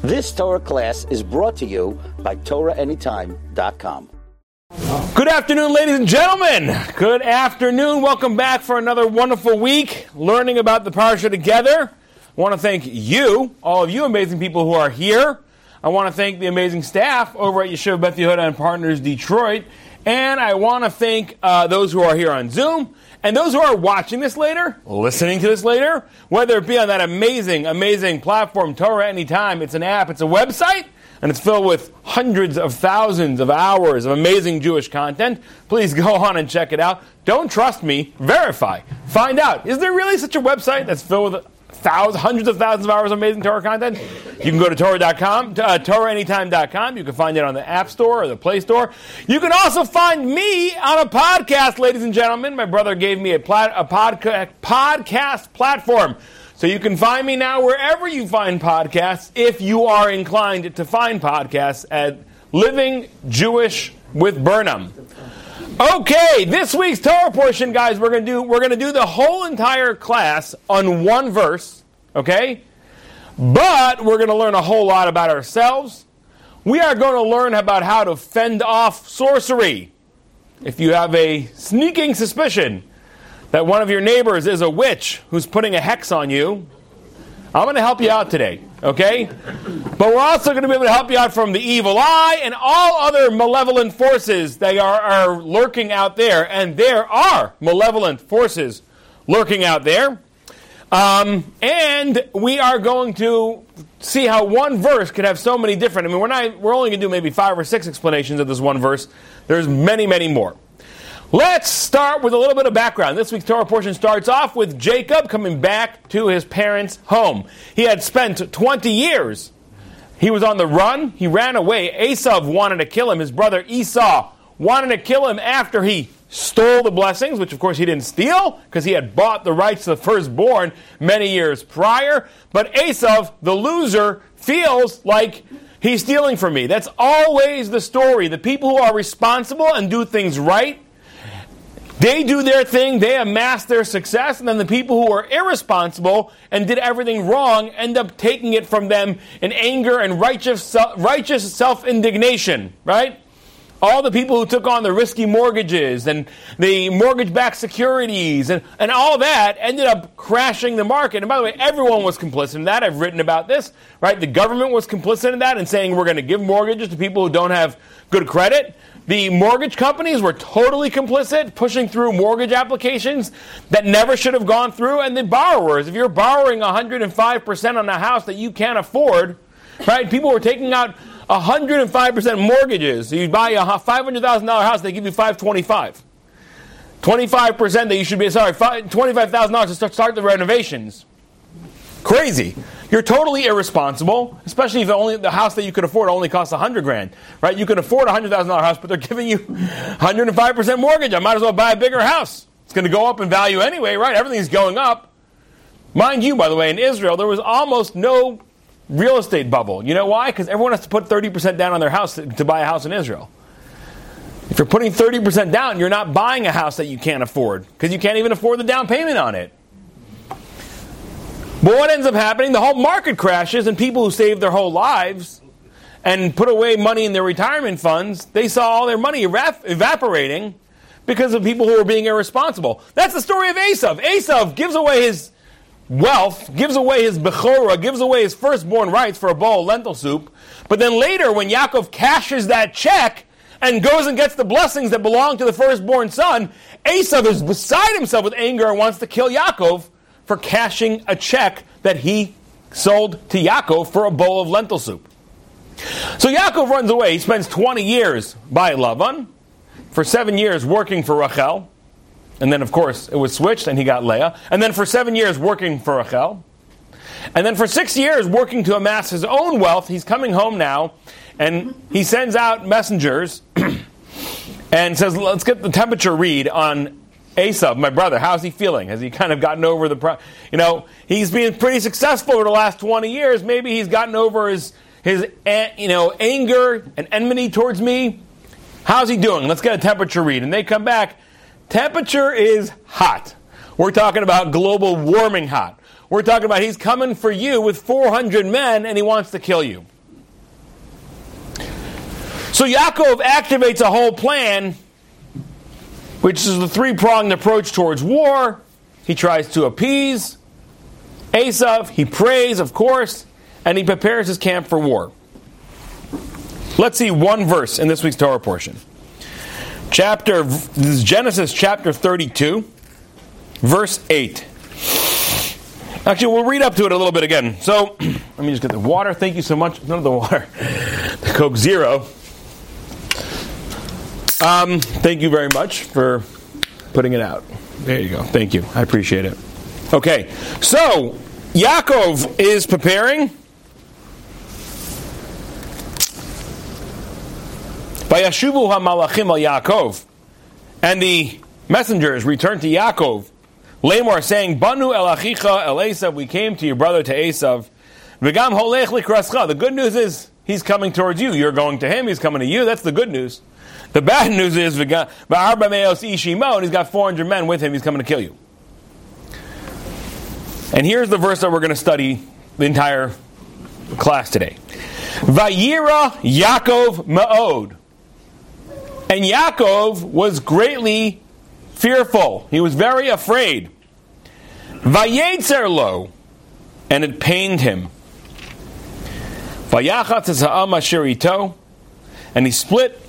This Torah class is brought to you by TorahAnytime.com. Good afternoon, ladies and gentlemen. Good afternoon. Welcome back for another wonderful week learning about the Parsha together. I want to thank you, all of you amazing people who are here. I want to thank the amazing staff over at Yeshiva Beth Yehuda and Partners Detroit. And I want to thank uh, those who are here on Zoom and those who are watching this later, listening to this later, whether it be on that amazing, amazing platform, Torah Anytime, it's an app, it's a website, and it's filled with hundreds of thousands of hours of amazing Jewish content. Please go on and check it out. Don't trust me, verify. Find out. Is there really such a website that's filled with thousands, hundreds of thousands of hours of amazing Torah content. You can go to Torah.com, uh, TorahAnytime.com. You can find it on the App Store or the Play Store. You can also find me on a podcast, ladies and gentlemen. My brother gave me a, plat- a podca- podcast platform. So you can find me now wherever you find podcasts if you are inclined to find podcasts at Living Jewish with Burnham. Okay, this week's Torah portion, guys, we're gonna do we're gonna do the whole entire class on one verse, okay? But we're gonna learn a whole lot about ourselves. We are to learn about how to fend off sorcery. If you have a sneaking suspicion that one of your neighbors is a witch who's putting a hex on you, I'm to help you out today, okay? But we're also going to be able to help you out from the evil eye and all other malevolent forces that are, are lurking out there. And there are malevolent forces lurking out there. Um, and we are going to see how one verse could have so many different. I mean, we're not. We're only going to do maybe five or six explanations of this one verse. There's many, many more. Let's start with a little bit of background. This week's Torah portion starts off with Jacob coming back to his parents' home. He had spent 20 years. He was on the run. He ran away. Esav wanted to kill him. His brother Esau wanted to kill him after he stole the blessings, which of course he didn't steal because he had bought the rights to the firstborn many years prior. But Esav, the loser, feels like he's stealing from me. That's always the story. The people who are responsible and do things right they do their thing, they amass their success, and then the people who are irresponsible and did everything wrong end up taking it from them in anger and righteous, righteous self indignation, right? All the people who took on the risky mortgages and the mortgage backed securities and, and all that ended up crashing the market. And by the way, everyone was complicit in that. I've written about this, right? The government was complicit in that and saying we're going to give mortgages to people who don't have good credit. The mortgage companies were totally complicit, pushing through mortgage applications that never should have gone through. And the borrowers, if you're borrowing 105% on a house that you can't afford, right? People were taking out 105% mortgages. You buy a $500,000 house, they give you 525. 25% that you should be, sorry, $25,000 to start the renovations. Crazy. You're totally irresponsible, especially if the only the house that you could afford only costs 100 grand, right? You can afford a $100,000 house, but they're giving you 105% mortgage. I might as well buy a bigger house. It's going to go up in value anyway, right? Everything's going up. Mind you, by the way, in Israel, there was almost no real estate bubble. You know why? Because everyone has to put 30% down on their house to, to buy a house in Israel. If you're putting 30% down, you're not buying a house that you can't afford because you can't even afford the down payment on it. But what ends up happening? The whole market crashes, and people who saved their whole lives and put away money in their retirement funds, they saw all their money evap- evaporating because of people who were being irresponsible. That's the story of Esav. Esav gives away his wealth, gives away his bechora, gives away his firstborn rights for a bowl of lentil soup. But then later, when Yaakov cashes that check and goes and gets the blessings that belong to the firstborn son, Esav is beside himself with anger and wants to kill Yaakov for cashing a check that he sold to Yaakov for a bowl of lentil soup. So Yaakov runs away. He spends 20 years by Lavan, for seven years working for Rachel, and then, of course, it was switched and he got Leah, and then for seven years working for Rachel, and then for six years working to amass his own wealth. He's coming home now, and he sends out messengers and says, Let's get the temperature read on Esav, my brother, how's he feeling? Has he kind of gotten over the, you know, he's been pretty successful over the last 20 years. Maybe he's gotten over his, his, you know, anger and enmity towards me. How's he doing? Let's get a temperature read. And they come back. Temperature is hot. We're talking about global warming hot. we're talking about he's coming for you with 400 men and he wants to kill you. So Yaakov activates a whole plan, which is the three pronged approach towards war. He tries to appease Esav, he prays, of course, and he prepares his camp for war. Let's see one verse in this week's Torah portion. Chapter, this is Genesis chapter 32, verse 8. Actually, we'll read up to it a little bit again. So, let me just get the water. Thank you so much. None of the water. The Coke Zero. Um, thank you very much for putting it out. There you go. Thank you. I appreciate it. Okay, so Yaakov is preparing. Vayashuvu hamalachim al Yaakov, and the messengers returned to Yaakov. Lamar saying, "Banu el achicha el Esav, we came to your brother to Esav. V'gam holech likrascha. The good news is he's coming towards you. You're going to him. He's coming to you. That's the good news. The bad news is he's got 400 men with him. He's coming to kill you. And here's the verse that we're going to study the entire class today. Vayira Yaakov Ma'od. And Yaakov was greatly fearful. He was very afraid. Vayetzer lo, and it pained him. Vayachat and he split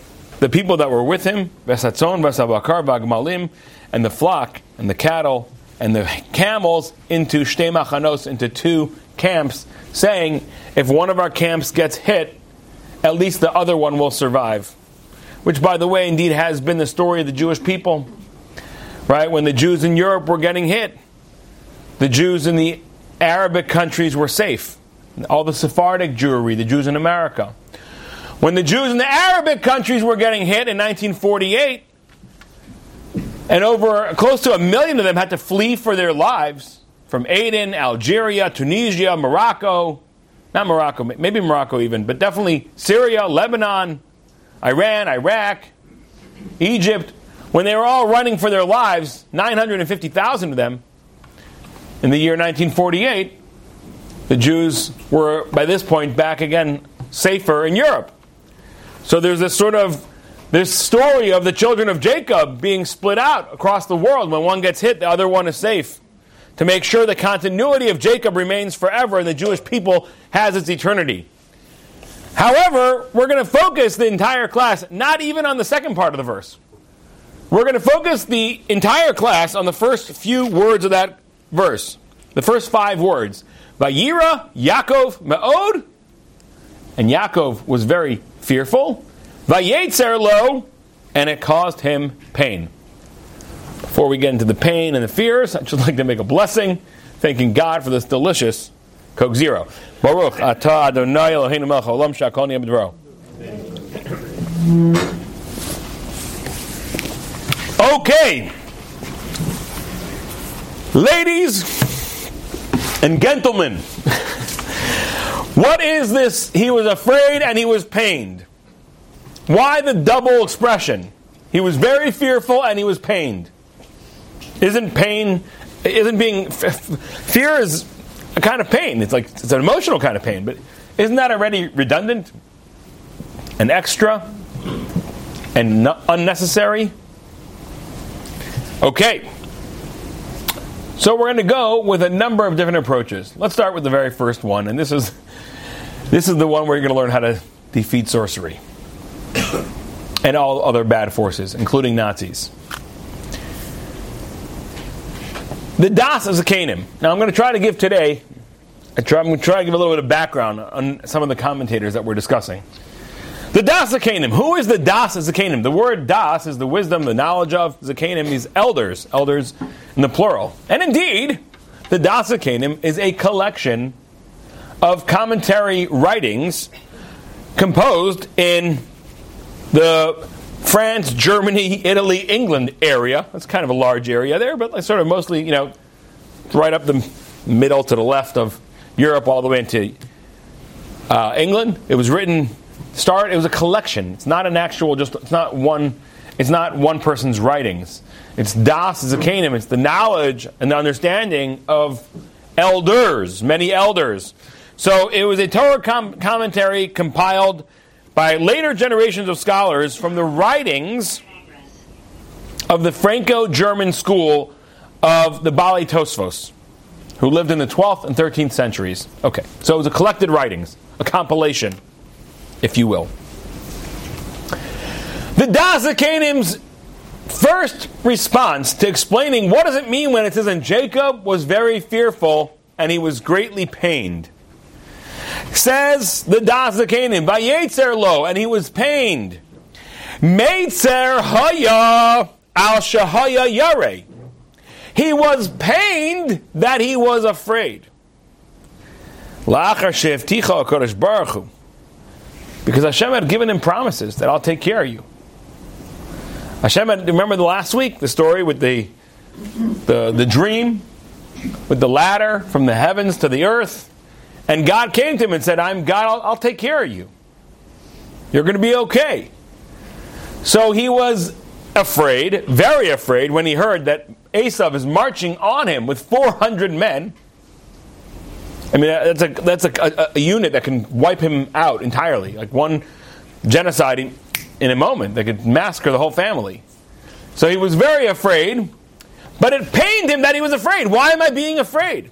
the people that were with him, Vesatzon, Vesabakar, Vagmalim, and the flock, and the cattle, and the camels into Shtei Machanos, into two camps, saying, if one of our camps gets hit, at least the other one will survive which, by the way, indeed has been the story of the Jewish people. Right? When the Jews in Europe were getting hit, the Jews in the Arabic countries were safe. All the Sephardic Jewry, the Jews in America. When the Jews in the Arabic countries were getting hit in 1948, and over close to a million of them had to flee for their lives from Aden, Algeria, Tunisia, Morocco, not Morocco, maybe Morocco even, but definitely Syria, Lebanon, Iran, Iraq, Egypt, when they were all running for their lives, 950,000 of them, in the year 1948, the Jews were, by this point, back again safer in Europe. So there's this sort of this story of the children of Jacob being split out across the world. When one gets hit, the other one is safe. To make sure the continuity of Jacob remains forever and the Jewish people has its eternity. However, we're going to focus the entire class not even on the second part of the verse. We're going to focus the entire class on the first few words of that verse, the first five words. Vayira Yaakov Me'od, and Yaakov was very fearful. Vayetzer lo, and it caused him pain. Before we get into the pain and the fears, I'd just like to make a blessing, thanking God for this delicious Coke Zero. Baruch atah Adonai Eloheinu melech haolam shakol niyam Okay. Ladies and gentlemen, what is this? He was afraid and he was pained. Why the double expression? He was very fearful and he was pained. Isn't pain, isn't being, fear is a kind of pain. It's like it's an emotional kind of pain, but isn't that already redundant and extra and unnecessary? Okay. So we're going to go with a number of different approaches. Let's start with the very first one, and this is this is the one where you're going to learn how to defeat sorcery and all other bad forces, including Nazis. The Das Zakanim. Now I'm going to try to give today, I I'm going to try to give a little bit of background on some of the commentators that we're discussing. The Das Zakanim. Who is the Das Zakanim? The word Das is the wisdom, the knowledge of. Zakanim means elders, elders in the plural. And indeed, the Das Zakanim is a collection of commentary writings composed in the France, Germany, Italy, England area. That's kind of a large area there, but sort of mostly, you know, right up the middle to the left of Europe, all the way into uh, England. It was written. Start. It was a collection. It's not an actual. Just. It's not one. It's not one person's writings. It's Das Zakanim. It's the knowledge and the understanding of elders, many elders. So it was a Torah com- commentary compiled by later generations of scholars from the writings of the Franco German school of the Baalei Tosfos, who lived in the 12th and 13th centuries. Okay, so it was a collected writings, a compilation, if you will. The Das Zakanim's first response to explaining what does it mean when it says, and Jacob was very fearful and he was greatly pained. Says the HaKenim, Vayetzer lo, and he was pained. Meitzer haya al shahaya yare. He was pained that he was afraid. La'achar shevticha HaKadosh Baruch. Because Hashem had given him promises that I'll take care of you. Hashem had, remember the last week, the story with the, the, the dream, with the ladder from the heavens to the earth? And God came to him and said, I'm God, I'll, I'll take care of you. You're going to be okay. So he was afraid, very afraid, when he heard that Esav is marching on him with 400 men. I mean, that's a, that's a, a, a unit that can wipe him out entirely. Like one genocide in, in a moment that could massacre the whole family. So he was very afraid, but it pained him that he was afraid. Why am I being afraid?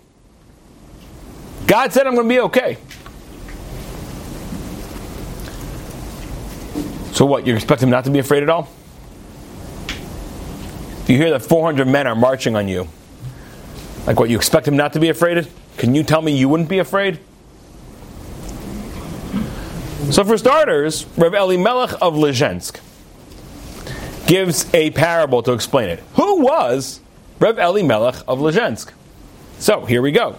God said I'm going to be okay. So what? You expect him not to be afraid at all? If you hear that 400 men are marching on you, like what? You expect him not to be afraid? Can you tell me you wouldn't be afraid? So, for starters, Rev Elimelech of Lezhensk gives a parable to explain it. Who was Rev Elimelech of Lezhensk? So, here we go.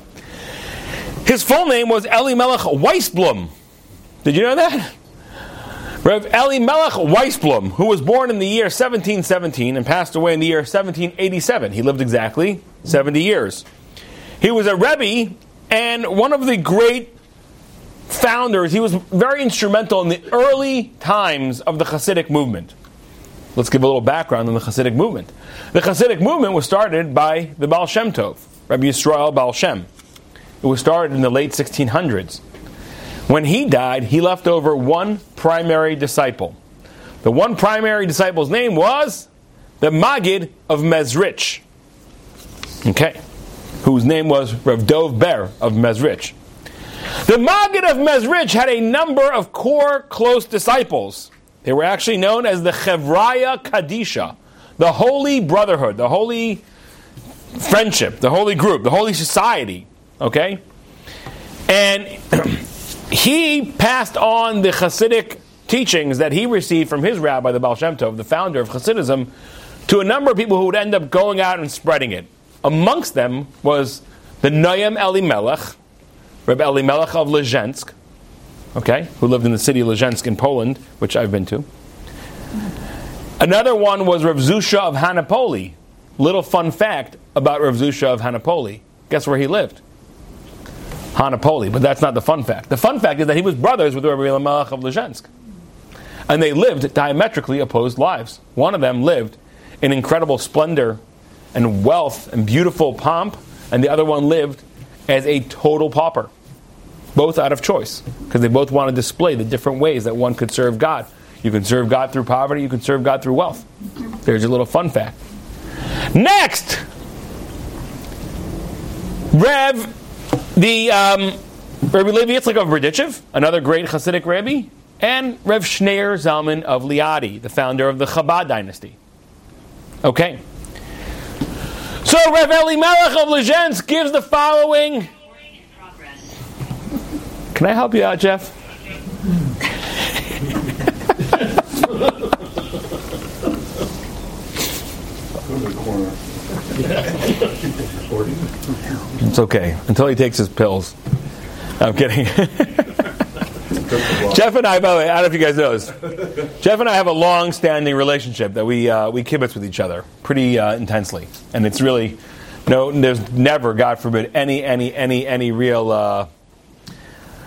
His full name was Elimelech Weisblum. Did you know that? Rev Elimelech Weisblum, who was born in the year 1717 and passed away in the year 1787. He lived exactly 70 years. He was a Rebbe and one of the great founders. He was very instrumental in the early times of the Hasidic movement. Let's give a little background on the Hasidic movement. The Hasidic movement was started by the Baal Shem Tov, Rabbi Yisrael Baal Shem. It was started in the late 1600s. When he died, he left over one primary disciple. The one primary disciple's name was the Magid of Mezrich. Okay. Whose name was Rav Dov Ber of Mezrich. The Magid of Mezrich had a number of core close disciples. They were actually known as the Chevraya Kadisha, the holy brotherhood, the holy friendship, the holy group, the holy society. Okay? And he passed on the Hasidic teachings that he received from his rabbi, the Baal Shem Tov, the founder of Hasidism, to a number of people who would end up going out and spreading it. Amongst them was the Noam Elimelech, Rabbi Elimelech of Lezhensk, okay, who lived in the city of Lezhensk in Poland, which I've been to. Another one was Rav Zusha of Hanapoli. Little fun fact about Rav Zusha of Hanapoli. Guess where he lived? Hanapoli, but that's not the fun fact. The fun fact is that he was brothers with Rabbi Elimelech of Lezhensk. And they lived diametrically opposed lives. One of them lived in incredible splendor and wealth and beautiful pomp, and the other one lived as a total pauper. Both out of choice, because they both want to display the different ways that one could serve God. You can serve God through poverty, you can serve God through wealth. There's your little fun fact. Next, Rev the um, Rabbi Levi Yitzchak of Berdichev, another great Hasidic Rebbe, and Rev Shneir Zalman of Liadi, the founder of the Chabad dynasty. Okay. So Rev Elimelech of Lezhensk gives the following. Can I help you out, Jeff? It's okay until he takes his pills. I'm kidding. Jeff and I, by the way, I don't know if you guys know this. Jeff and I have a long-standing relationship that we uh, we kibitz with each other pretty uh, intensely, and it's really no. There's never, God forbid, any any any any real. Uh,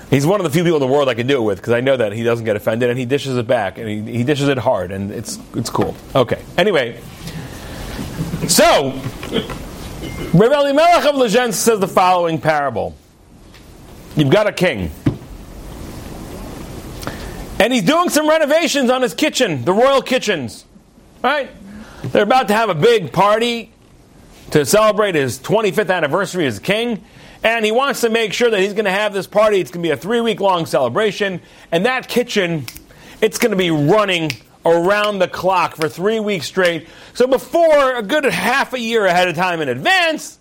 he's one of the few people in the world I can do it with because I know that he doesn't get offended and he dishes it back and he, he dishes it hard and it's it's cool. Okay. Anyway, so Rabbi Elimelech of Lezhensk says the following parable. You've got a king. And he's doing some renovations on his kitchen, the royal kitchens. Right? They're about to have a big party to celebrate his 25th anniversary as king. And he wants to make sure that he's going to have this party. It's going to be a three week long celebration. And that kitchen, it's going to be running around the clock for three weeks straight. So before a good half a year ahead of time in advance,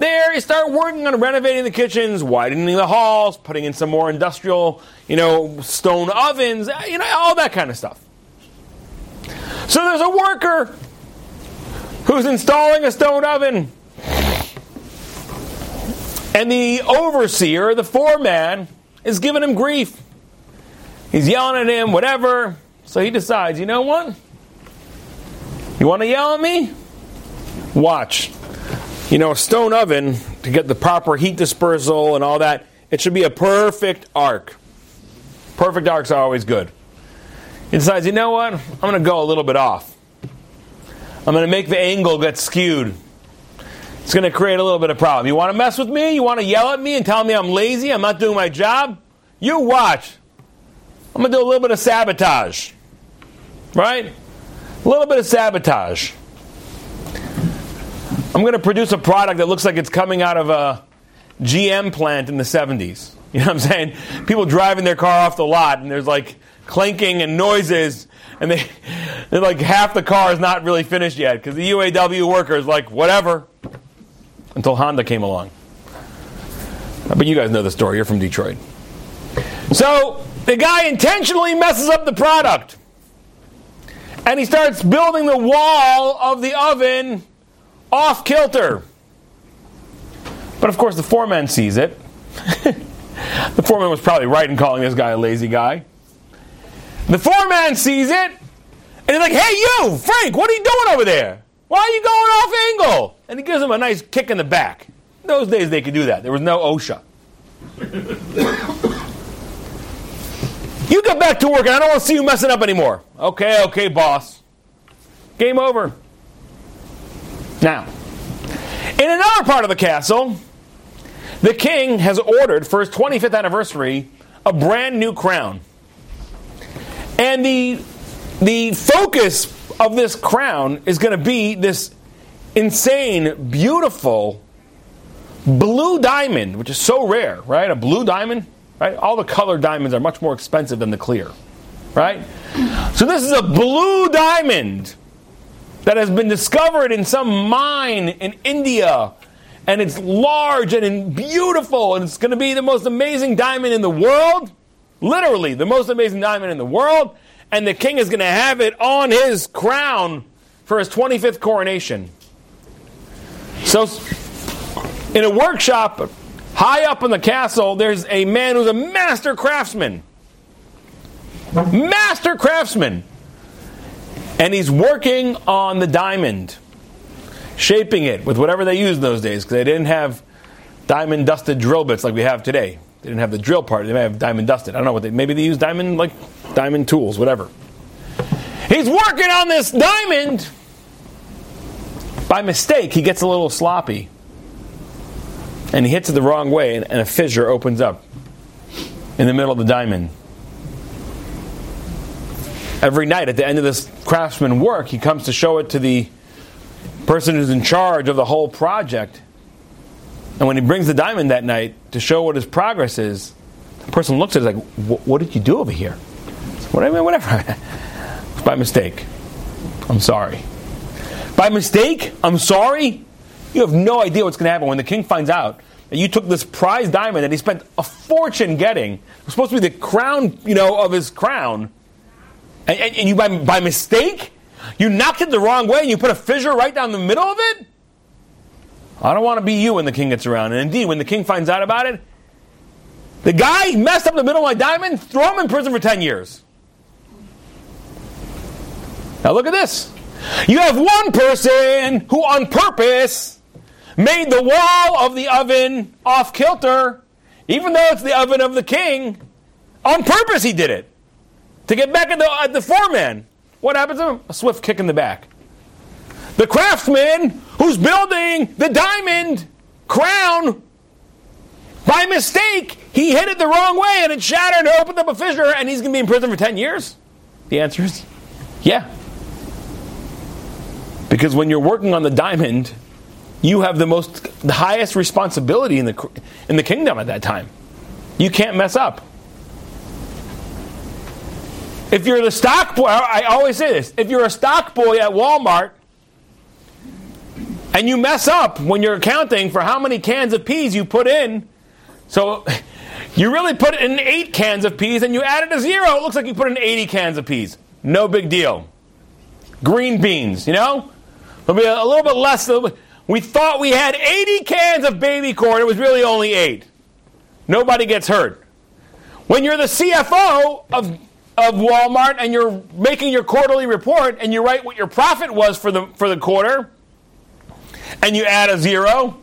there you start working on renovating the kitchens, widening the halls, putting in some more industrial, you know, stone ovens, uh, you know, all that kind of stuff. So there's a worker who's installing a stone oven. And the overseer, the foreman, is giving him grief. He's yelling at him, whatever. So he decides, you know what? You want to yell at me? Watch. You know, a stone oven, to get the proper heat dispersal and all that, it should be a perfect arc. Perfect arcs are always good. He decides, you know what? I'm going to go a little bit off. I'm going to make the angle get skewed. It's going to create a little bit of problem. You want to mess with me? You want to yell at me and tell me I'm lazy? I'm not doing my job? You watch. I'm going to do a little bit of sabotage. Right? A little bit of sabotage. I'm going to produce a product that looks like it's coming out of a GM plant in the 70s. You know what I'm saying? People driving their car off the lot and there's like clanking and noises and they they're like half the car is not really finished yet because the UAW worker is like whatever until Honda came along. But you guys know the story. You're from Detroit. So the guy intentionally messes up the product. And he starts building the wall of the oven off kilter. But of course, the foreman sees it. the foreman was probably right in calling this guy a lazy guy. The foreman sees it, and he's like, hey, you, Frank, what are you doing over there? Why are you going off angle? And he gives him a nice kick in the back. In those days, they could do that. There was no OSHA. you get back to work, and I don't want to see you messing up anymore. Okay, okay, boss. Game over. Now, in another part of the castle, the king has ordered for his 25th anniversary a brand new crown. And the, the focus of this crown is going to be this insane, beautiful blue diamond, which is so rare, right? A blue diamond, right? All the colored diamonds are much more expensive than the clear, right? So this is a blue diamond that has been discovered in some mine in India. And it's large and beautiful, and it's going to be the most amazing diamond in the world. Literally, the most amazing diamond in the world. And the king is going to have it on his crown for his 25th coronation. So, in a workshop high up in the castle, there's a man who's a master craftsman. Master craftsman. And he's working on the diamond, shaping it with whatever they used in those days, because they didn't have diamond dusted drill bits like we have today. They didn't have the drill part. They may have diamond dusted. I don't know what they. Maybe they use diamond like diamond tools, whatever. He's working on this diamond. By mistake, he gets a little sloppy, and he hits it the wrong way, and, and a fissure opens up in the middle of the diamond every night at the end of this craftsman work, he comes to show it to the person who's in charge of the whole project. And when he brings the diamond that night to show what his progress is, the person looks at it like, "What did you do over here?" Whatever, whatever. By mistake. I'm sorry. By mistake? I'm sorry? You have no idea what's going to happen when the king finds out that you took this prize diamond that he spent a fortune getting. It was supposed to be the crown, you know, of his crown and, and, and you by, by mistake, you knocked it the wrong way and you put a fissure right down the middle of it? I don't want to be you when the king gets around. And indeed, when the king finds out about it, the guy messed up the middle of my diamond, throw him in prison for 10 years. Now look at this. You have one person who on purpose made the wall of the oven off kilter, even though it's the oven of the king. On purpose he did it to get back at the, at the foreman. What happens to him? A swift kick in the back. The craftsman who's building the diamond crown, by mistake, he hit it the wrong way and it shattered and opened up a fissure and he's going to be in prison for 10 years? The answer is yeah. Because when you're working on the diamond, you have the most the highest responsibility in the in the kingdom at that time. You can't mess up. If you're the stock boy, I always say this: if you're a stock boy at Walmart and you mess up when you're accounting for how many cans of peas you put in, so you really put in eight cans of peas and you added a zero, it looks like you put in 80 cans of peas. No big deal. Green beans, you know, there'll be a, a little bit less. We thought we had 80 cans of baby corn. It was really only eight. Nobody gets hurt. When you're the CFO of, of Walmart and you're making your quarterly report and you write what your profit was for the, for the quarter and you add a zero,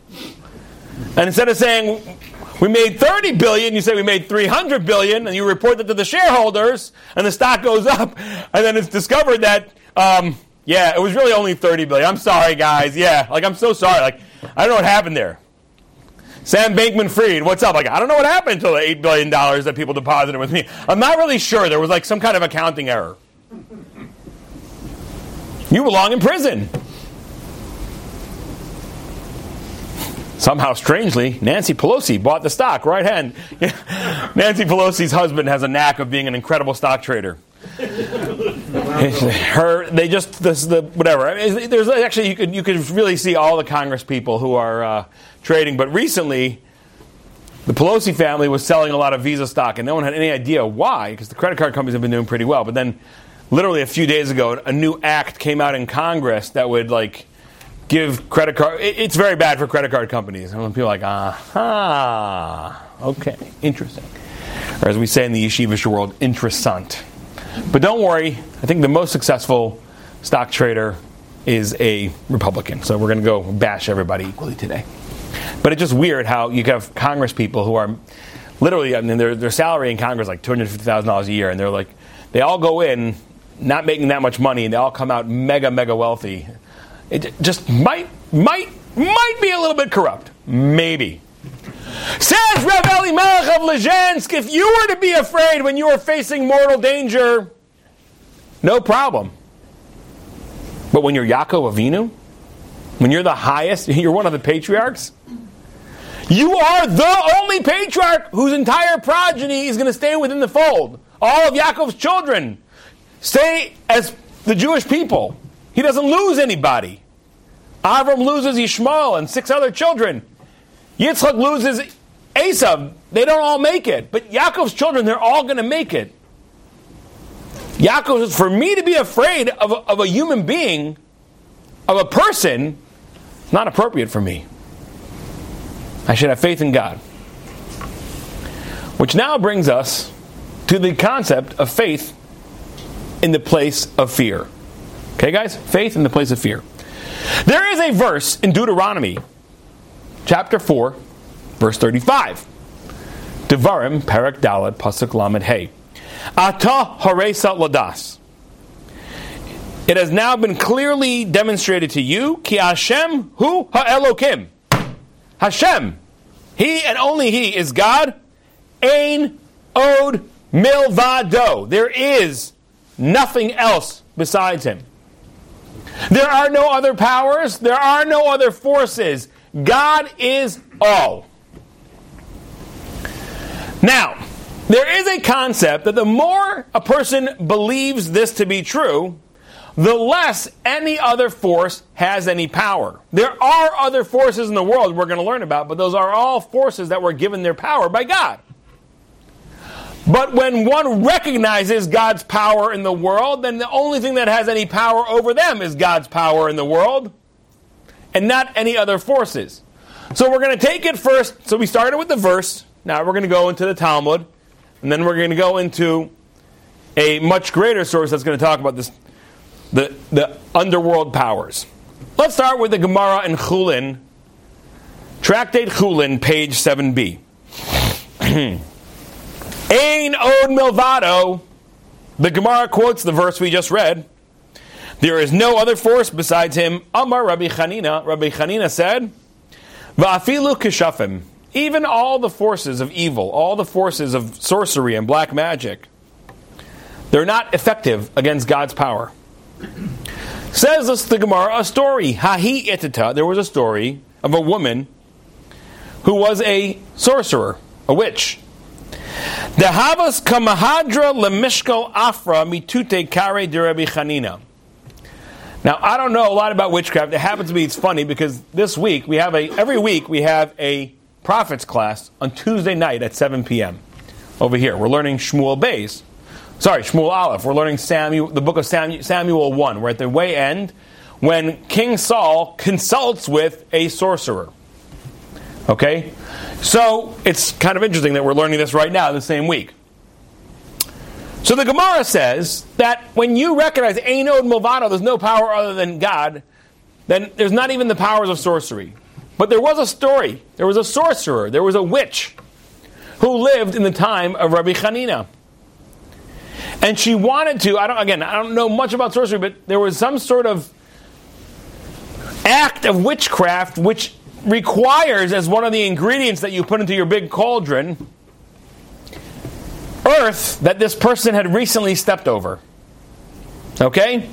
and instead of saying we made 30 billion, you say we made 300 billion, and you report that to the shareholders, and the stock goes up, and then it's discovered that um, yeah, it was really only 30 billion. I'm sorry, guys. Yeah, like I'm so sorry. Like I don't know what happened there. Sam Bankman Fried, what's up? Like I don't know what happened to the eight billion dollars that people deposited with me. I'm not really sure. There was like some kind of accounting error. You belong in prison. Somehow, strangely, Nancy Pelosi bought the stock right hand. Nancy Pelosi's husband has a knack of being an incredible stock trader. Her, they just this the whatever. There's actually you could you could really see all the Congress people who are uh, trading, but recently. The Pelosi family was selling a lot of Visa stock, and no one had any idea why, because the credit card companies have been doing pretty well. But then, literally a few days ago, a new act came out in Congress that would like give credit card. It's very bad for credit card companies. And people are like, ah, okay, interesting. Or as we say in the yeshivish world, interessant. But don't worry, I think the most successful stock trader is a Republican. So we're going to go bash everybody equally today. But it's just weird how you have Congress people who are literally, I mean, their, their salary in Congress like $250,000 a year, and they're like, they all go in not making that much money, and they all come out mega, mega wealthy. It just might, might, might be a little bit corrupt. Maybe. Says Rav Elimelech of Lezhensk, if you were to be afraid when you were facing mortal danger, no problem. But when you're Yaakov Avinu, when you're the highest, you're one of the patriarchs, you are the only patriarch whose entire progeny is going to stay within the fold. All of Yaakov's children stay as the Jewish people. He doesn't lose anybody. Avram loses Ishmael and six other children. Yitzchak loses Esav. They don't all make it. But Yaakov's children, they're all going to make it. Yaakov says, for me to be afraid of of a human being, of a person, it's not appropriate for me. I should have faith in God. Which now brings us to the concept of faith in the place of fear. Okay, guys? Faith in the place of fear. There is a verse in Deuteronomy chapter 4, verse 35. Devarim, Parak Dalet, Pasuk Lamed Hey. Ata Haresa Ladas. It has now been clearly demonstrated to you, Ki Hashem Hu Ha'elokim. Hashem, He and only He is God. Ein Od Milvado. There is nothing else besides Him. There are no other powers, there are no other forces. God is all. Now, there is a concept that the more a person believes this to be true, the less any other force has any power. There are other forces in the world we're going to learn about, but those are all forces that were given their power by God. But when one recognizes God's power in the world, then the only thing that has any power over them is God's power in the world and not any other forces. So we're going to take it first. So we started with the verse. Now we're going to go into the Talmud. And then we're going to go into a much greater source that's going to talk about this, the, the underworld powers. Let's start with the Gemara in Chulin, Tractate Chulin, page 7b. Ein od milvado. The Gemara quotes the verse we just read. There is no other force besides him. Amar Rabbi Chanina. Rabbi Chanina said, Va'afilu kishafim. Even all the forces of evil, all the forces of sorcery and black magic, they're not effective against God's power. Says this the Gemara, a story. Hahi itita. There was a story of a woman who was a sorcerer, a witch. Kamahadra afra mitute kare de Rabbi Chanina. Now I don't know a lot about witchcraft. It happens to be it's funny because this week we have a every week we have a prophets class on Tuesday night at 7 p.m. over here. We're learning Shmuel Bays. Sorry, Shmuel Aleph. We're learning Samuel, the book of Samuel, Samuel 1. We're at the way end when King Saul consults with a sorcerer. Okay? So it's kind of interesting that we're learning this right now the same week. So the Gemara says that when you recognize Einod Milvado, there's no power other than God, then there's not even the powers of sorcery. But there was a story. There was a sorcerer. There was a witch who lived in the time of Rabbi Chanina. And she wanted to, I don't, again, I don't know much about sorcery, but there was some sort of act of witchcraft which requires, as one of the ingredients that you put into your big cauldron, earth that this person had recently stepped over. Okay?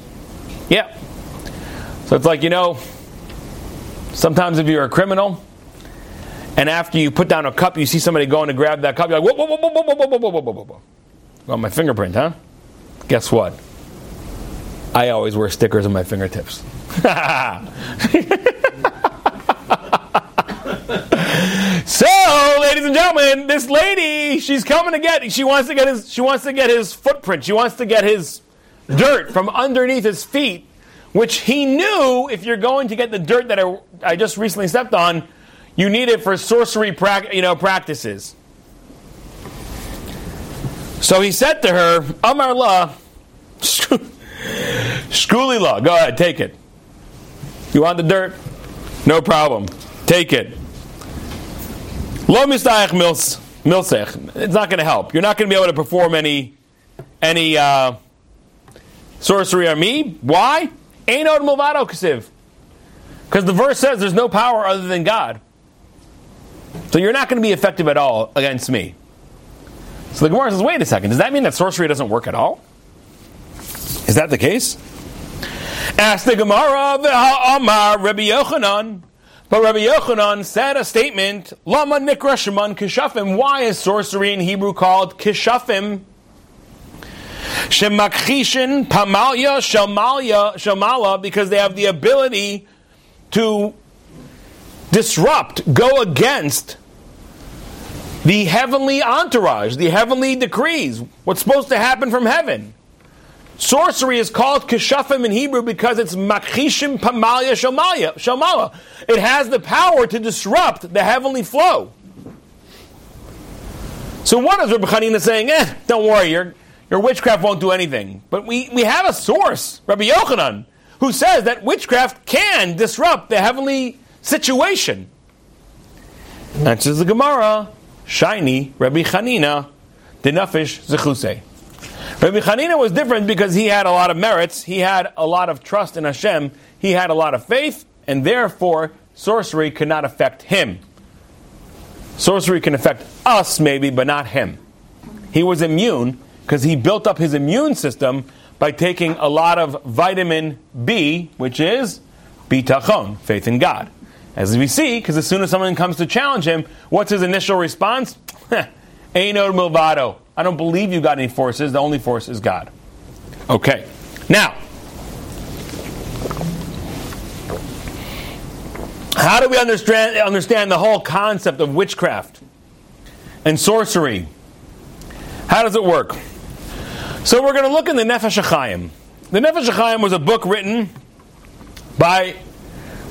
Yeah. So it's like, you know, sometimes if you're a criminal, and after you put down a cup, you see somebody going to grab that cup, you're like, whoa, whoa, whoa, whoa, whoa, whoa, whoa, whoa, whoa, whoa, whoa. Well, my fingerprint, huh? Guess what? I always wear stickers on my fingertips. so, ladies and gentlemen, this lady, she's coming to get. She wants to get his. She wants to get his footprint. She wants to get his dirt from underneath his feet, which he knew. If you're going to get the dirt that I, I just recently stepped on, you need it for sorcery, pra- you know, practices. So he said to her, Amar la, Shkuli la, go ahead, take it. You want the dirt? No problem. Take it. Lo mistayach milsech. It's not going to help. You're not going to be able to perform any any uh, sorcery on me. Why? Ain't od milvado kasiv. Because the verse says there's no power other than God. So you're not going to be effective at all against me. So the Gemara says, wait a second, does that mean that sorcery doesn't work at all? Is that the case? Ask the Gemara, Amar Rabbi Yochanan. But Rabbi Yochanan said a statement, Lama Nikra Kishafim. Why is sorcery in Hebrew called Kishafim? Shemakhishin Pamalya Shamalya Shamala, because they have the ability to disrupt, go against the heavenly entourage, the heavenly decrees, what's supposed to happen from heaven. Sorcery is called kishafim in Hebrew because it's makishim pamalya shamaya, shamala. It has the power to disrupt the heavenly flow. So what is Rabbi Chanina saying? Eh, don't worry, your, your witchcraft won't do anything. But we, we have a source, Rabbi Yochanan, who says that witchcraft can disrupt the heavenly situation. Answers the Gemara, shiny Rabbi Chanina, the nafish zechuse. Rabbi Chanina was different because he had a lot of merits, he had a lot of trust in Hashem, he had a lot of faith, and therefore sorcery could not affect him. Sorcery can affect us, maybe, but not him. He was immune because he built up his immune system by taking a lot of vitamin B, which is bitachon, faith in God. As we see, because as soon as someone comes to challenge him, what's his initial response? Einod milvado. I don't believe you got any forces. The only force is God. Okay. Now, how do we understand, understand the whole concept of witchcraft and sorcery? How does it work? So we're going to look in the Nefesh HaChaim. The Nefesh HaChaim was a book written by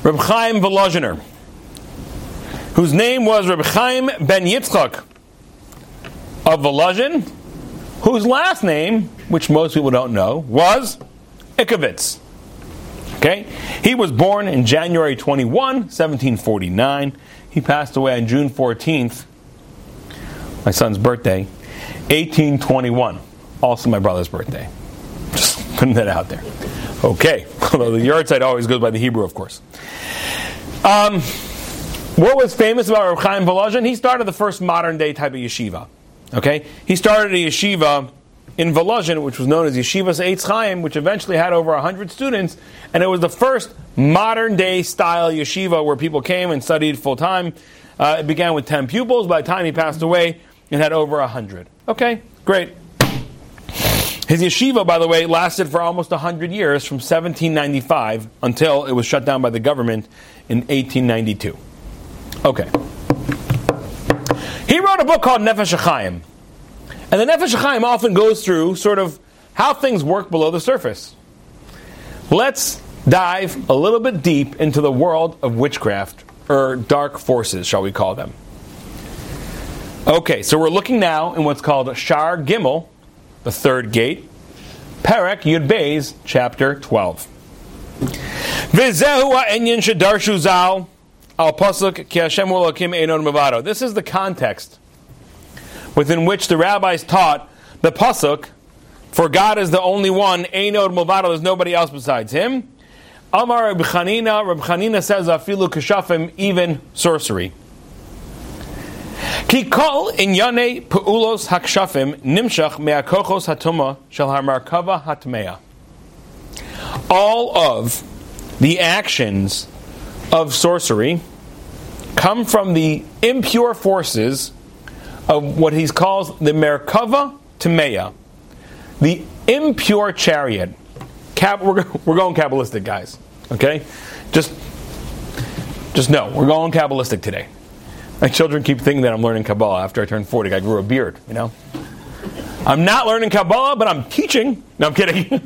Reb Chaim Volozhiner, whose name was Reb Chaim Ben Yitzchak of Volozhin, whose last name, which most people don't know, was Ikovitz. Okay? He was born in January 21, 1749. He passed away on June 14th, my son's birthday, 1821. Also my brother's birthday. Just putting that out there. Okay, although the yahrzeit always goes by the Hebrew, of course. Um, what was famous about Reb Chaim Volozhin? He started the first modern day type of yeshiva. Okay, he started a yeshiva in Volozhin, which was known as Yeshivas Eitz Chaim, which eventually had over 100 students, and it was the first modern day style yeshiva where people came and studied full time. Uh, it began with 10 pupils. By the time he passed away, it had over 100. Okay, great. His yeshiva, by the way, lasted for almost 100 years from 1795 until it was shut down by the government in 1892. Okay. He wrote a book called Nefesh HaChaim. And the Nefesh HaChaim often goes through sort of how things work below the surface. Let's dive a little bit deep into the world of witchcraft, or dark forces, shall we call them. Okay, so we're looking now in what's called Shar Gimel, the third gate, Perek Yud Beis, chapter 12. Vizehu ha'enyan shedarshu zal al pasuk ki Hashem Elokim einon mavado. This is the context within which the rabbis taught the pasuk, for God is the only one, Einod Milvado, there's nobody else besides him. Amar Reb Chanina, Reb Chanina says, Afilu Kashafim, even sorcery. Ki kol inyane peulos hakshafim nimshach me'akochos hatuma shel hamarkava hatmeya. All of the actions of sorcery come from the impure forces of what he calls the Merkava Tameya, the impure chariot. Cap, we're, we're going Kabbalistic, guys. Okay? Just, just know, we're going Kabbalistic today. My children keep thinking that I'm learning Kabbalah after I turned 40. I grew a beard, you know? I'm not learning Kabbalah, but I'm teaching. No, I'm kidding.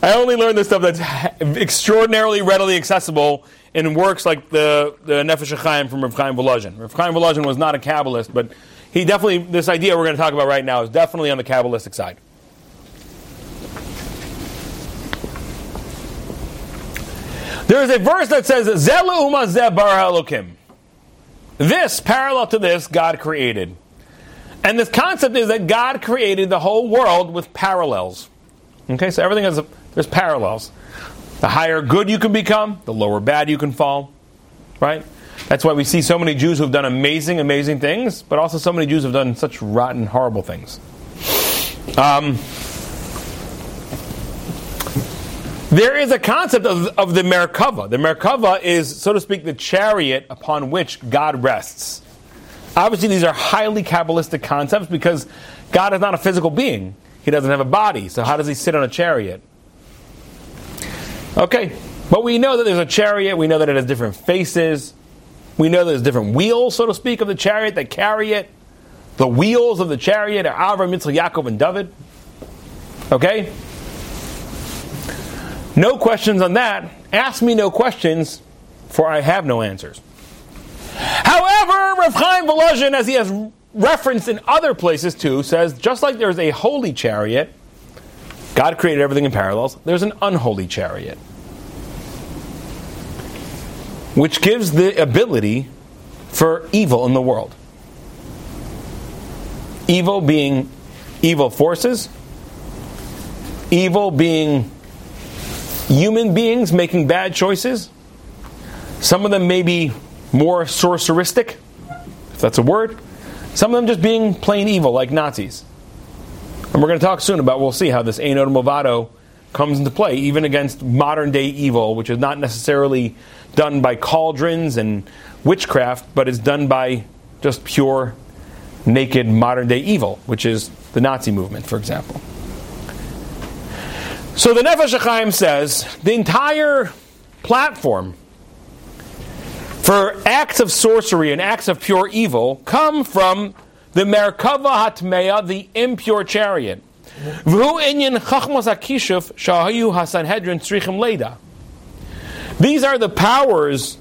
I only learn this stuff that's extraordinarily readily accessible in works like the, the Nefesh HaChaim from Rav Chaim Volozhin. Rav Chaim Volozhin was not a Kabbalist, but he definitely, this idea we're going to talk about right now is definitely on the Kabbalistic side. There is a verse that says, Zelu umazeh Elokim. This, parallel to this, God created. And this concept is that God created the whole world with parallels. Okay, so everything has, a, there's parallels. The higher good you can become, the lower bad you can fall. Right? That's why we see so many Jews who've done amazing, amazing things, but also so many Jews who've done such rotten, horrible things. Um, there is a concept of, of the Merkava. The Merkava is, so to speak, the chariot upon which God rests. Obviously, these are highly Kabbalistic concepts because God is not a physical being. He doesn't have a body, so how does he sit on a chariot? Okay, but we know that there's a chariot, we know that it has different faces, we know there's different wheels, so to speak, of the chariot that carry it. The wheels of the chariot are Avram, Yitzchak, Yaakov, and David. Okay? No questions on that. Ask me no questions, for I have no answers. However, Rav Chaim Volozhin, as he has referenced in other places too, says just like there's a holy chariot, God created everything in parallels, there's an unholy chariot. Which gives the ability for evil in the world. Evil being evil forces, evil being human beings making bad choices. Some of them may be more sorceristic, if that's a word. Some of them just being plain evil, like Nazis. And we're going to talk soon about, we'll see how this Einod Milvado comes into play, even against modern day evil, which is not necessarily done by cauldrons and witchcraft, but is done by just pure, naked modern day evil, which is the Nazi movement, for example. So the Nefesh HaChaim says the entire platform for acts of sorcery and acts of pure evil come from the Merkava Hatmeya, the impure chariot. These are the powers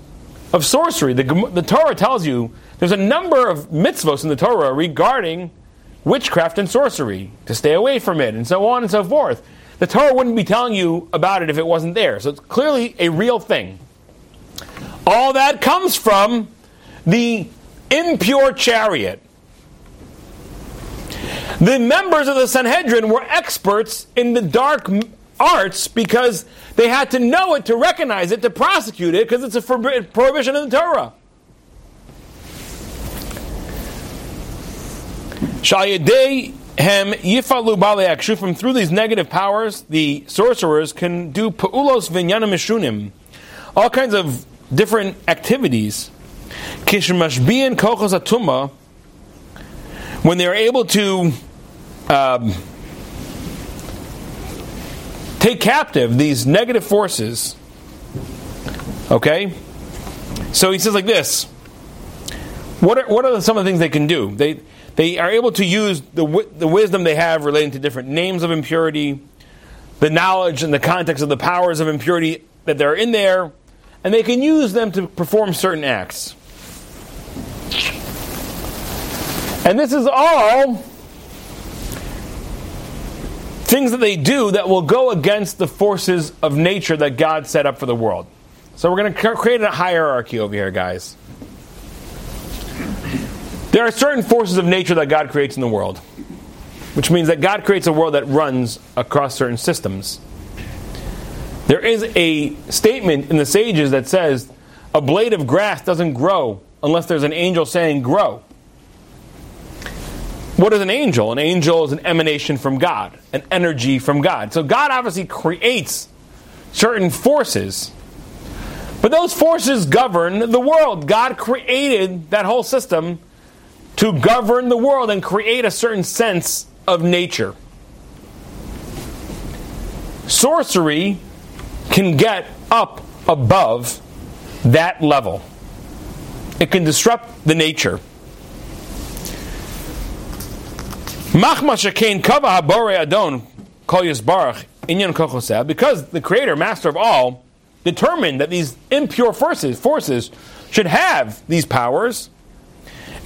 of sorcery. The, the Torah tells you there's a number of mitzvos in the Torah regarding witchcraft and sorcery, to stay away from it, and so on and so forth the Torah wouldn't be telling you about it if it wasn't there. So it's clearly a real thing. All that comes from the impure chariot. The members of the Sanhedrin were experts in the dark arts because they had to know it to recognize it, to prosecute it, because it's a prohibition in the Torah. Shayadei hem yifalu bale from through these negative powers, the sorcerers can do pa'ulos vinyanim mishunim, all kinds of different activities. Kishmashbian kochos atuma, when they're able to um, take captive these negative forces. Okay? So he says like this. What are, what are some of the things they can do? They, they are able to use the, the wisdom they have relating to different names of impurity, the knowledge and the context of the powers of impurity that they're in there, and they can use them to perform certain acts. And this is all things that they do that will go against the forces of nature that God set up for the world. So we're going to create a hierarchy over here, guys. There are certain forces of nature that God creates in the world, which means that God creates a world that runs across certain systems. There is a statement in the sages that says a blade of grass doesn't grow unless there's an angel saying, Grow. What is an angel? An angel is an emanation from God, an energy from God. So God obviously creates certain forces, but those forces govern the world. God created that whole system to govern the world and create a certain sense of nature. Sorcery can get up above that level. It can disrupt the nature. Because the Creator, Master of all, determined that these impure forces forces should have these powers,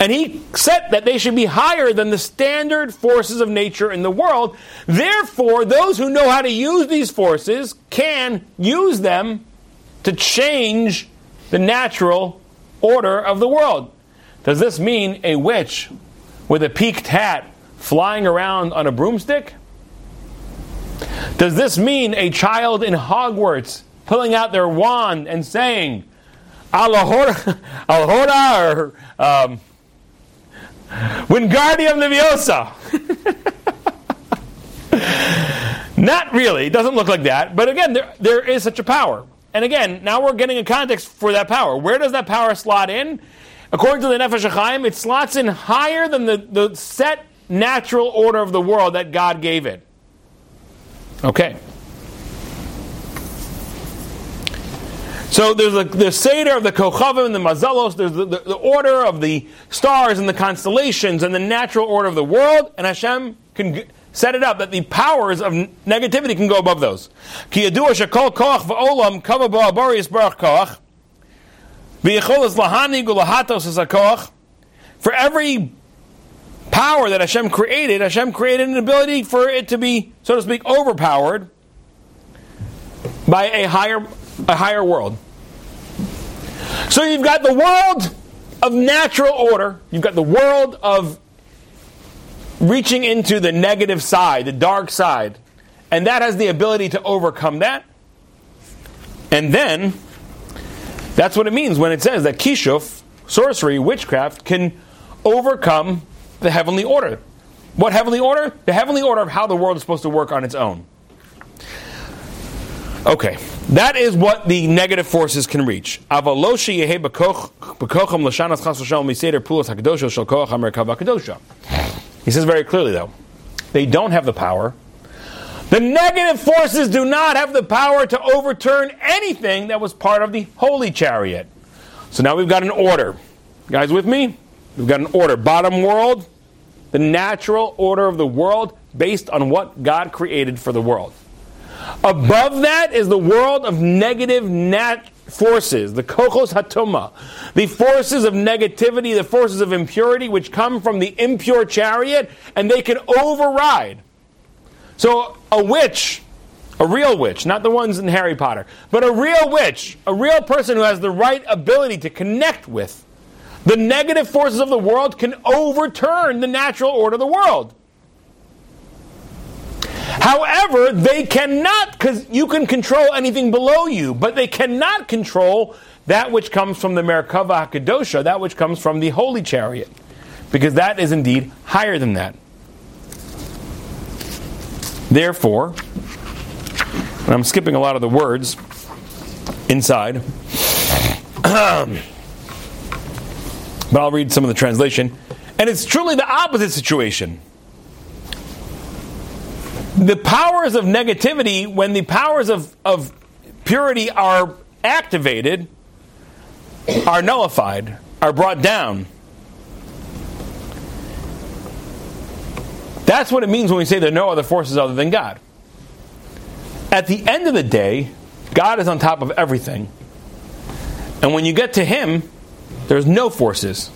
and He set that they should be higher than the standard forces of nature in the world. Therefore, those who know how to use these forces can use them to change the natural order of the world. Does this mean a witch with a peaked hat flying around on a broomstick? Does this mean a child in Hogwarts pulling out their wand and saying, Alahora, Alahora or um, Wingardium Leviosa? Not really. It doesn't look like that. But again, there, there is such a power. And again, now we're getting a context for that power. Where does that power slot in? According to the Nefesh HaChaim, it slots in higher than the, the set natural order of the world that God gave it. Okay. So there's the, the Seder of the Kochavim and the Mazalos, there's the, the, the, order of the stars and the constellations and the natural order of the world, and Hashem can g- set it up that the powers of negativity can go above those. For every power that Hashem created, Hashem created an ability for it to be, so to speak, overpowered by a higher, a higher world. So you've got the world of natural order, you've got the world of reaching into the negative side, the dark side, and that has the ability to overcome that. And then, that's what it means when it says that kishuf, sorcery, witchcraft, can overcome the heavenly order. What heavenly order? The heavenly order of how the world is supposed to work on its own. Okay, that is what the negative forces can reach. He says very clearly, though, they don't have the power. The negative forces do not have the power to overturn anything that was part of the holy chariot. So now we've got an order. You guys with me? We've got an order. Bottom world, the natural order of the world based on what God created for the world. Above that is the world of negative nat forces, the kochos hatuma, the forces of negativity, the forces of impurity, which come from the impure chariot, and they can override. So a witch, a real witch, not the ones in Harry Potter, but a real witch, a real person who has the right ability to connect with the negative forces of the world can overturn the natural order of the world. However, they cannot, because you can control anything below you, but they cannot control that which comes from the Merkava HaKadosha, that which comes from the holy chariot, because that is indeed higher than that. Therefore, and I'm skipping a lot of the words inside, but I'll read some of the translation. And it's truly the opposite situation. The powers of negativity, when the powers of, of purity are activated, are nullified, are brought down. That's what it means when we say there are no other forces other than God. At the end of the day, God is on top of everything. And when you get to Him, there's no forces.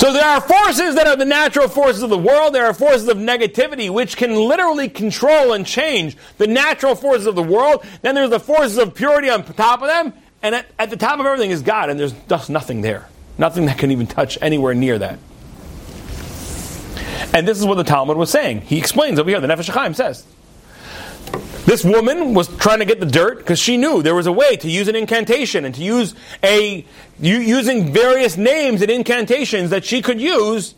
So there are forces that are the natural forces of the world. There are forces of negativity which can literally control and change the natural forces of the world. Then there's the forces of purity on top of them. And at, at the top of everything is God, and there's just nothing there. Nothing that can even touch anywhere near that. And this is what the Talmud was saying. He explains over here, the Nefesh HaChaim says. This woman was trying to get the dirt because she knew there was a way to use an incantation and to use a using various names and incantations that she could use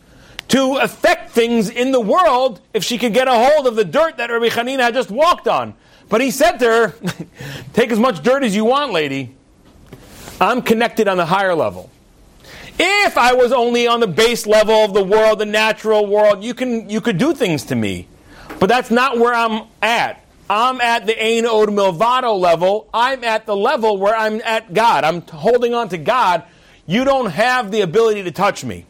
to affect things in the world if she could get a hold of the dirt that Rabbi Hanina had just walked on. But he said to her, "Take as much dirt as you want, lady. I'm connected on the higher level." If I was only on the base level of the world, the natural world, you can you could do things to me. But that's not where I'm at. I'm at the Ein Od Milvado level. I'm at the level where I'm at God. I'm holding on to God. You don't have the ability to touch me.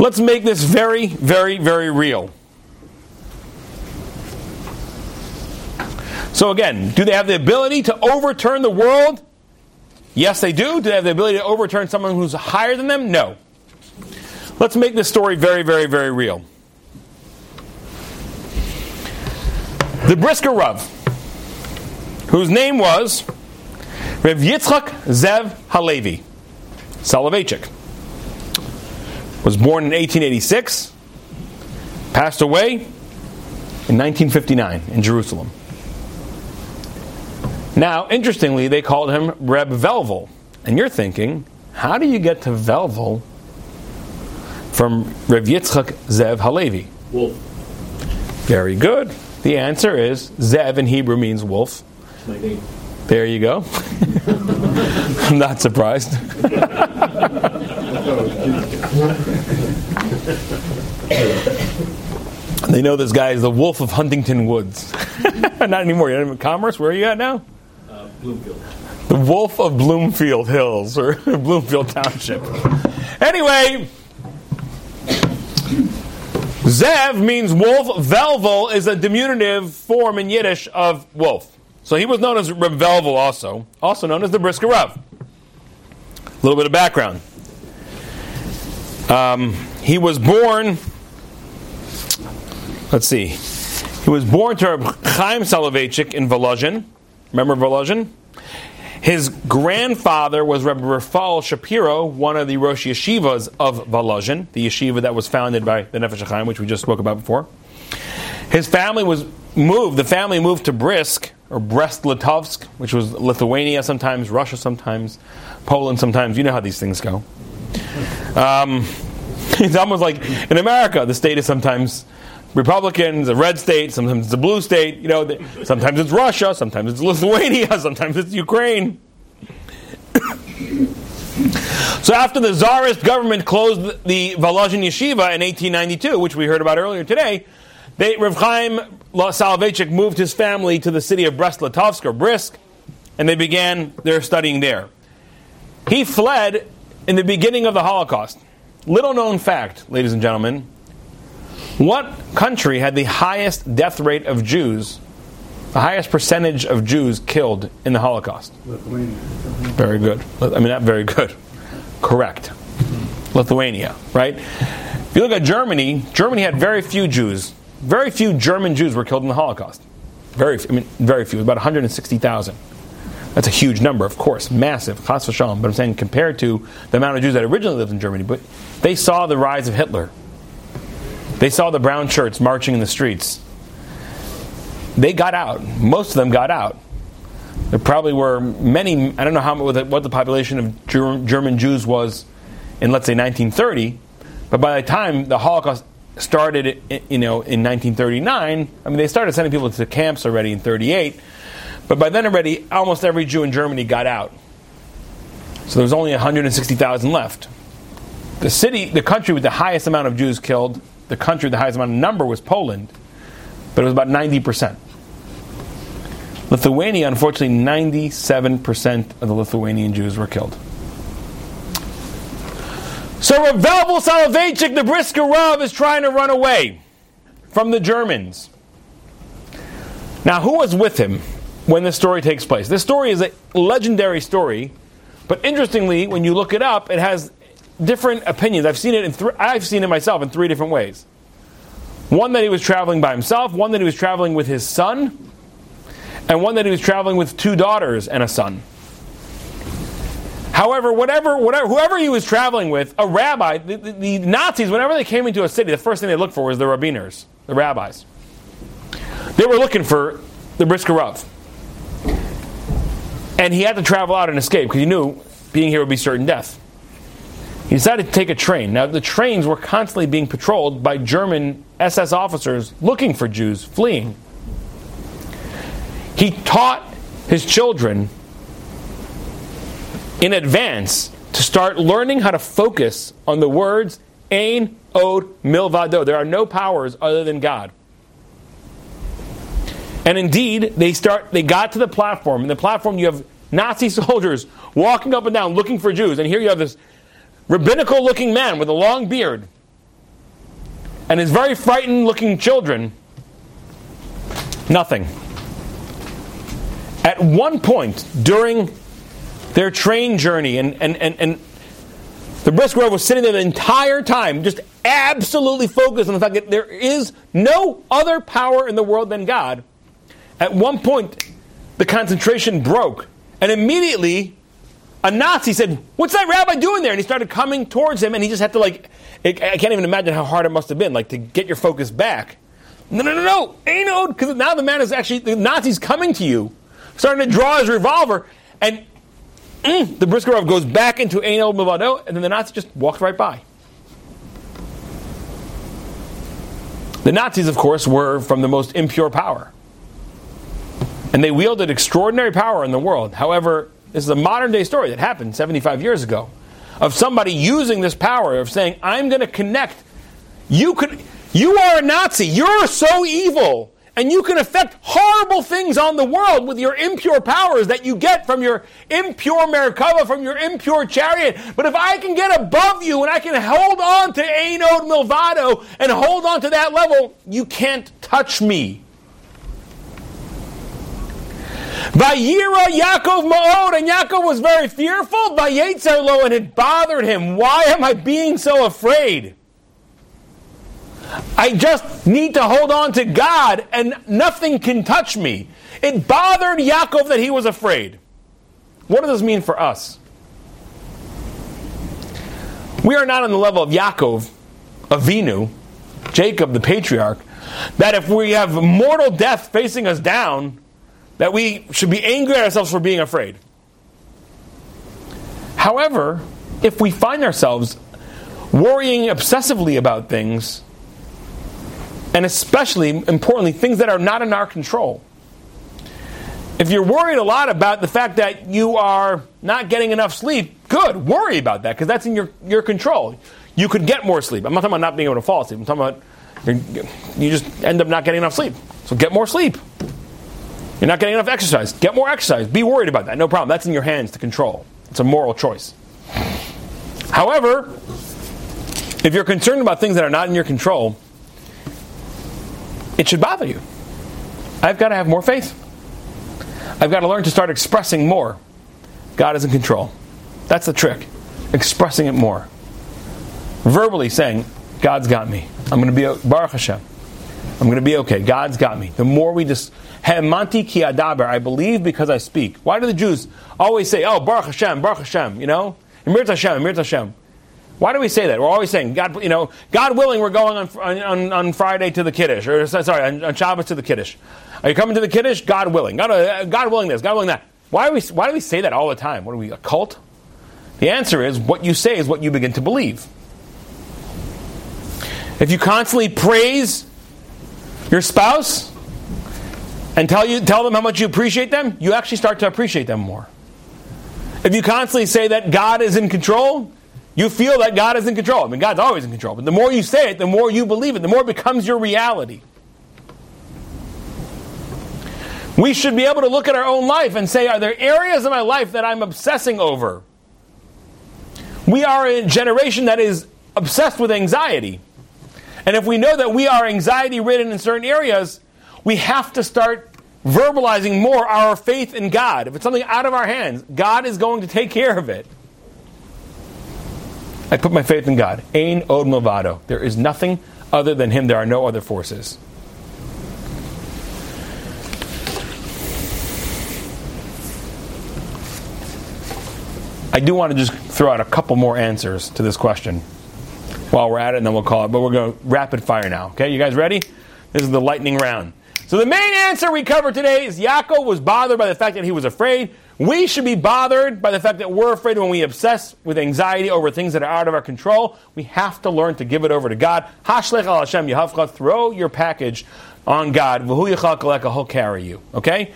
Let's make this very, very, very real. So, again, do they have the ability to overturn the world? Yes, they do. Do they have the ability to overturn someone who's higher than them? No. Let's make this story very, very, very real. The Brisker Rav, whose name was Rev Yitzchak Zev Halevi, Soloveitchik, was born in 1886, passed away in 1959 in Jerusalem. Now, interestingly, they called him Reb Velvel. And you're thinking, how do you get to Velvel from Rev Yitzchak Zev Halevi? Wolf. Very good. The answer is Zev in Hebrew means wolf. There you go. I'm not surprised. they know this guy is the wolf of Huntington Woods. not anymore. You're in commerce. Where are you at now? Uh, Bloomfield. The wolf of Bloomfield Hills or Bloomfield Township. Anyway, Zev means wolf. Velvel is a diminutive form in Yiddish of wolf. So he was known as Reb Velvel also, also known as the Brisker Rav. A little bit of background. Um, he was born, let's see, he was born to Reb Chaim Soloveitchik in Volozhin. Remember Volozhin? His grandfather was Rabbi Rafal Shapiro, one of the Rosh Yeshivas of Volozhin, the yeshiva that was founded by the Nefesh HaChaim, which we just spoke about before. His family was moved, the family moved to Brisk, or Brest-Litovsk, which was Lithuania sometimes, Russia sometimes, Poland sometimes. You know how these things go. Um, it's almost like in America, the state is sometimes Republicans, a red state, sometimes it's a blue state. You know, sometimes it's Russia, sometimes it's Lithuania, sometimes it's Ukraine. so after the Tsarist government closed the Volozhin Yeshiva in 1892, which we heard about earlier today, they, Rav Chaim Soloveitchik moved his family to the city of Brest-Litovsk or Brisk, and they began their studying there. He fled in the beginning of the Holocaust. Little known fact, ladies and gentlemen, what country had the highest death rate of Jews, the highest percentage of Jews killed in the Holocaust? Lithuania. Very good. I mean, not very good. Correct. Lithuania, right? If you look at Germany, Germany had very few Jews. Very few German Jews were killed in the Holocaust. Very, I mean, very few. About 160,000. That's a huge number, of course, massive. Chas v'shalom. But I'm saying compared to the amount of Jews that originally lived in Germany, but they saw the rise of Hitler They saw the brown shirts marching in the streets. They got out. Most of them got out. There probably were many, I don't know how, what the population of German Jews was in, let's say, 1930, but by the time the Holocaust started, you know, in 1939, I mean, they started sending people to camps already in 38, but by then already, almost every Jew in Germany got out. So there was only 160,000 left. The city, the country with the highest amount of Jews killed, the country with the highest amount of number was Poland, but it was about 90%. Lithuania, unfortunately, 97% of the Lithuanian Jews were killed. So Ravel Soloveitchik, the Brisker Rav, is trying to run away from the Germans. Now, who was with him when this story takes place? This story is a legendary story, but interestingly, when you look it up, it has different opinions. I've seen it in th- I've seen it myself in three different ways. One that he was traveling by himself, one that he was traveling with his son, and one that he was traveling with two daughters and a son. However, whatever, whatever, whoever he was traveling with, a rabbi, the, the, the, Nazis, whenever they came into a city, the first thing they looked for was the rabbiners, the rabbis. They were looking for the Brisker Rav. And he had to travel out and escape because he knew being here would be certain death. He decided to take a train. Now, the trains were constantly being patrolled by German SS officers looking for Jews fleeing. He taught his children in advance to start learning how to focus on the words Ein Od Milvado. There are no powers other than God. And indeed, they start. They got to the platform. And the platform, you have Nazi soldiers walking up and down looking for Jews. And here you have this rabbinical-looking man with a long beard and his very frightened-looking children. Nothing. At one point during their train journey, and, and, and, and the brisk Brisker was sitting there the entire time, just absolutely focused on the fact that there is no other power in the world than God. At one point, the concentration broke, and immediately a Nazi said, What's that rabbi doing there? And he started coming towards him, and he just had to, like, I can't even imagine how hard it must have been, like, to get your focus back. No, no, no, no, Anod, because now the man is actually, the Nazi's coming to you, starting to draw his revolver, and mm, the Brisker Rav goes back into Anod Milvado, and then the Nazi just walked right by. The Nazis, of course, were from the most impure power. And they wielded extraordinary power in the world. However, this is a modern day story that happened 75 years ago of somebody using this power of saying, I'm going to connect. You could, you are a Nazi. You're so evil. And you can affect horrible things on the world with your impure powers that you get from your impure Merkava, from your impure chariot. But if I can get above you and I can hold on to Anod Milvado and hold on to that level, you can't touch me. Vayira Yaakov Ma'od, and Yaakov was very fearful. Vayetzer lo, and it bothered him. Why am I being so afraid? I just need to hold on to God, and nothing can touch me. It bothered Yaakov that he was afraid. What does this mean for us? We are not on the level of Yaakov, Avinu, Jacob, the patriarch, that if we have mortal death facing us down, that we should be angry at ourselves for being afraid. However, if we find ourselves worrying obsessively about things, and especially, importantly, things that are not in our control, if you're worried a lot about the fact that you are not getting enough sleep, good, worry about that because that's in your, your control. You could get more sleep. I'm not talking about not being able to fall asleep. I'm talking about you just end up not getting enough sleep. So get more sleep. You're not getting enough exercise. Get more exercise. Be worried about that. No problem. That's in your hands to control. It's a moral choice. However, if you're concerned about things that are not in your control, it should bother you. I've got to have more faith. I've got to learn to start expressing more. God is in control. That's the trick. Expressing it more. Verbally saying, God's got me. I'm going to be a Baruch Hashem. I'm going to be okay. God's got me. The more we just Hemanti ki adaber. I believe because I speak. Why do the Jews always say, "Oh, Baruch Hashem, Baruch Hashem"? You know, Emir Hashem, Emir Hashem. Why do we say that? We're always saying, God, you know, God willing, we're going on, on, on Friday to the Kiddush, or sorry, on, on Shabbos to the Kiddush. Are you coming to the Kiddush? God willing. God, uh, God willing this, God willing that. Why we, why do we say that all the time? What are we, a cult? The answer is what you say is what you begin to believe. If you constantly praise your spouse and tell, you, tell them how much you appreciate them, you actually start to appreciate them more. If you constantly say that God is in control, you feel that God is in control. I mean, God's always in control. But the more you say it, the more you believe it, the more it becomes your reality. We should be able to look at our own life and say, are there areas of my life that I'm obsessing over? We are a generation that is obsessed with anxiety. And if we know that we are anxiety ridden in certain areas, we have to start verbalizing more our faith in God. If it's something out of our hands, God is going to take care of it. I put my faith in God. Ain od milvado. There is nothing other than Him. There are no other forces. I do want to just throw out a couple more answers to this question while we're at it, and then we'll call it. But we're going to rapid fire now. Okay, you guys ready? This is the lightning round. So the main answer we covered today is Yaakov was bothered by the fact that he was afraid. We should be bothered by the fact that we're afraid when we obsess with anxiety over things that are out of our control. We have to learn to give it over to God. Hashlech al Hashem Yahavcha. Throw your package on God. V'hu yachal He'll carry you. Okay.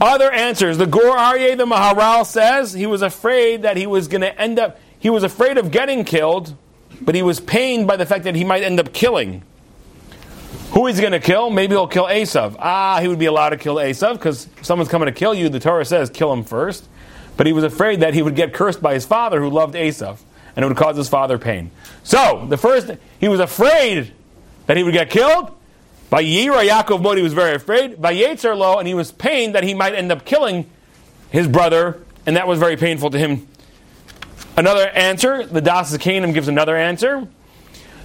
Other answers. The Gur Aryeh, the Maharal says he was afraid that he was going to end up. He was afraid of getting killed, but he was pained by the fact that he might end up killing. Who is he going to kill? Maybe he'll kill Esav. Ah, he would be allowed to kill Esav because someone's coming to kill you, the Torah says kill him first. But he was afraid that he would get cursed by his father who loved Esav, and it would cause his father pain. So, the first, he was afraid that he would get killed. By Yira Yaakov Modi was very afraid. By Yetzer Lo, and he was pained that he might end up killing his brother, and that was very painful to him. Another answer, the Das Zakanim gives another answer.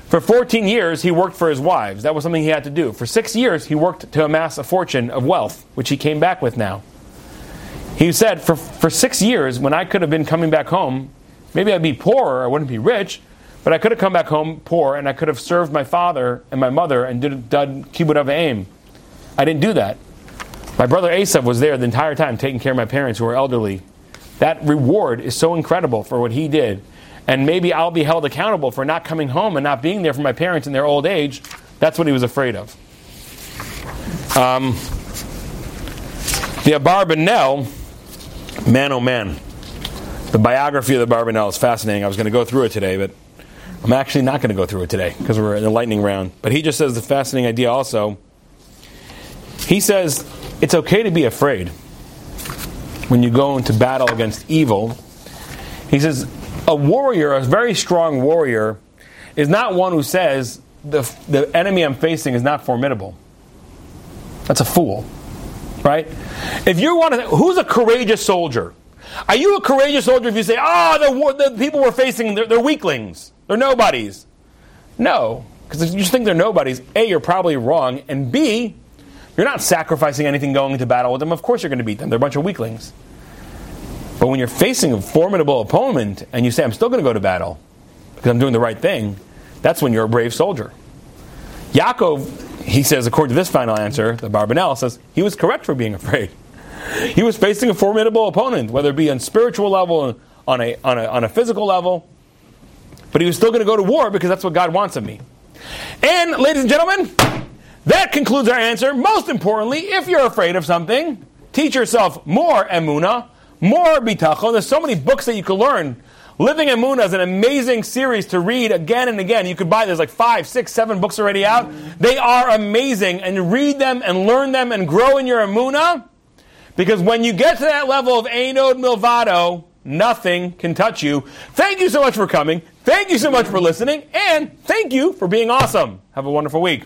For 14 years, he worked for his wives. That was something he had to do. For six years, he worked to amass a fortune of wealth, which he came back with now. He said, for, for six years, when I could have been coming back home, maybe I'd be poor, I wouldn't be rich, but I could have come back home poor and I could have served my father and my mother and did, done kibbud av aim. I didn't do that. My brother Esav was there the entire time taking care of my parents who were elderly. That reward is so incredible for what he did and maybe I'll be held accountable for not coming home and not being there for my parents in their old age. That's what he was afraid of. Um, the Abarbanel, man oh man, the biography of the Abarbanel is fascinating. I was going to go through it today, but I'm actually not going to go through it today because we're in the lightning round. But he just says the fascinating idea also. He says it's okay to be afraid when you go into battle against evil. He says a warrior, a very strong warrior, is not one who says, the, the enemy I'm facing is not formidable. That's a fool, right? If you want to, who's a courageous soldier? Are you a courageous soldier if you say, oh, the, the people we're facing, they're, they're weaklings, they're nobodies? No, because if you just think they're nobodies, A, you're probably wrong, and B, you're not sacrificing anything going into battle with them. Of course you're going to beat them. They're a bunch of weaklings. But when you're facing a formidable opponent and you say, I'm still going to go to battle because I'm doing the right thing, that's when you're a brave soldier. Yaakov, he says, according to this final answer, the Abarbanel says, he was correct for being afraid. He was facing a formidable opponent, whether it be on spiritual level, on a, on a, on a physical level, but he was still going to go to war because that's what God wants of me. And, ladies and gentlemen, that concludes our answer. Most importantly, if you're afraid of something, teach yourself more emuna more bitachon. There's so many books that you can learn. Living Emunah is an amazing series to read again and again. You could buy, there's like five, six, seven books already out. They are amazing, and read them and learn them and grow in your Emunah. Because when you get to that level of Anod Milvado, nothing can touch you. Thank you so much for coming. Thank you so much for listening. And thank you for being awesome. Have a wonderful week.